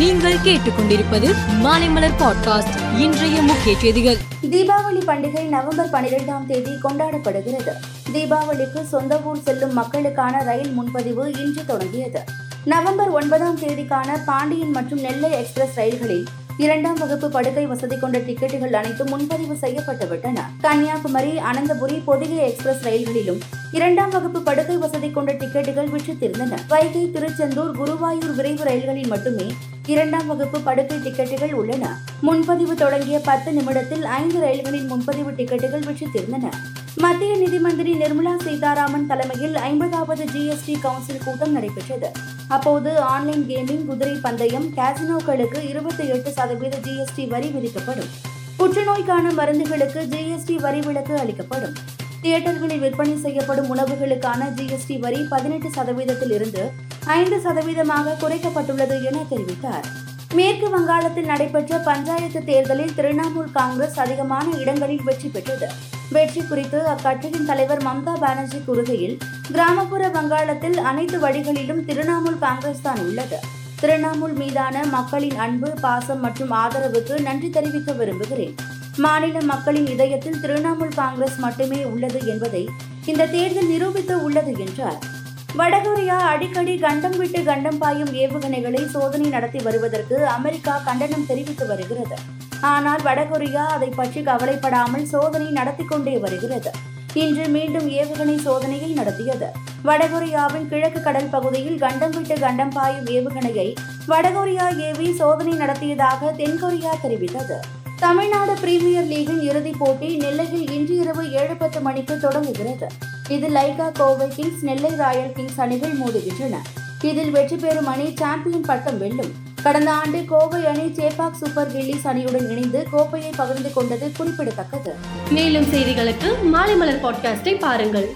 நீங்கள் கேட்டுக்கொண்டிருப்பது மாலைமலர் பாட்காஸ்ட். இன்றைய முக்கிய செய்திகள். தீபாவளி பண்டிகை நவம்பர் பனிரெண்டாம் தேதி கொண்டாடப்படுகிறது. தீபாவளிக்கு சொந்த ஊர் செல்லும் மக்களுக்கான ரயில் முன்பதிவு இன்று தொடங்கியது. நவம்பர் ஒன்பதாம் தேதிக்கான பாண்டியன் மற்றும் நெல்லை எக்ஸ்பிரஸ் ரயில்களில் இரண்டாம் வகுப்பு படுக்கை வசதி கொண்ட டிக்கெட்டுகள் அனைத்தும் முன்பதிவு செய்யப்பட்டுவிட்டன. கன்னியாகுமரி அனந்தபுரி பொதிகை எக்ஸ்பிரஸ் ரயில்களிலும் இரண்டாம் வகுப்பு படுக்கை வசதி கொண்ட டிக்கெட்டுகள் விற்றுத்திருந்தன வைகை திருச்செந்தூர் குருவாயூர் விரைவு ரயில்களில் மட்டுமே இரண்டாம் வகுப்பு படுக்கை டிக்கெட்டுகள் உள்ளன. முன்பதிவு தொடங்கிய பத்து நிமிடத்தில் ஐந்து ரயில்களின் முன்பதிவு டிக்கெட்டுகள் விற்றுத்திருந்தன மத்திய நிதி மந்திரி நிர்மலா சீதாராமன் தலைமையில் ஐம்பதாவது ஜிஎஸ்டி கவுன்சில் கூட்டம் நடைபெற்றது. அப்போது ஆன்லைன் கேமிங் குதிரை பந்தயம் கேசினோக்களுக்கு இருபத்தி எட்டு சதவீத ஜிஎஸ்டி வரி விதிக்கப்படும். புற்றுநோய்க்கான மருந்துகளுக்கு ஜிஎஸ்டி வரி விலக்கு அளிக்கப்படும். தியேட்டர்களில் விற்பனை செய்யப்படும் உணவுகளுக்கான ஜிஎஸ்டி வரி பதினெட்டு சதவீதத்தில் இருந்து ஐந்து சதவீதமாக குறைக்கப்பட்டுள்ளது என தெரிவித்தார். மேற்கு வங்காளத்தில் நடைபெற்ற பஞ்சாயத்து தேர்தலில் திரிணாமுல் காங்கிரஸ் அதிகமான இடங்களில் வெற்றி பெற்றது. வெற்றி குறித்து அக்கட்சியின் தலைவர் மம்தா பானர்ஜி கூறுகையில் கிராமப்புற வங்காளத்தில் அனைத்து வழிகளிலும் திரிணாமுல் காங்கிரஸ் தான் உள்ளது. திரிணாமுல் மீதான மக்களின் அன்பு பாசம் மற்றும் ஆதரவுக்கு நன்றி தெரிவிக்க விரும்புகிறேன். மாநில மக்களின் இதயத்தில் திரிணாமுல் காங்கிரஸ் மட்டுமே உள்ளது என்பதை இந்த தேர்தல் நிரூபித்து உள்ளது என்றார். வடகொரியா அடிக்கடி கண்டம் விட்டு கண்டம் பாயும் ஏவுகணைகளை சோதனை நடத்தி வருவதற்கு அமெரிக்கா கண்டனம் தெரிவித்து வருகிறது. ஆனால் வடகொரியா அதை பற்றி கவலைப்படாமல் சோதனை நடத்தி கொண்டே வருகிறது. இன்று மீண்டும் ஏவுகணை சோதனையை நடத்தியது. வடகொரியாவின் கிழக்கு கடல் பகுதியில் கண்டம் விட்டு கண்டம் பாயும் ஏவுகணையை வடகொரியா ஏவி சோதனை நடத்தியதாக தென்கொரியா தெரிவித்தது. தமிழ்நாடு பிரீமியர் லீகின் இறுதிப் போட்டி நெல்லையில் இன்று இரவு ஏழு பத்து மணிக்கு தொடங்குகிறது. இதில் Lyca Kovai kings Nellai royal kings அணிகள் மோதுகின்றன. இதில் வெற்றி பெறும் அணி சாம்பியன் பட்டம் வெல்லும். கடந்த ஆண்டு கோவை அணி சேப்பாக் சூப்பர் கில்லிஸ் அணியுடன் இணைந்து கோப்பையை பகிர்ந்து கொண்டது குறிப்பிடத்தக்கது. மேலும் செய்திகளுக்கு மாலை மலர் பாட்காஸ்டை பாருங்கள்.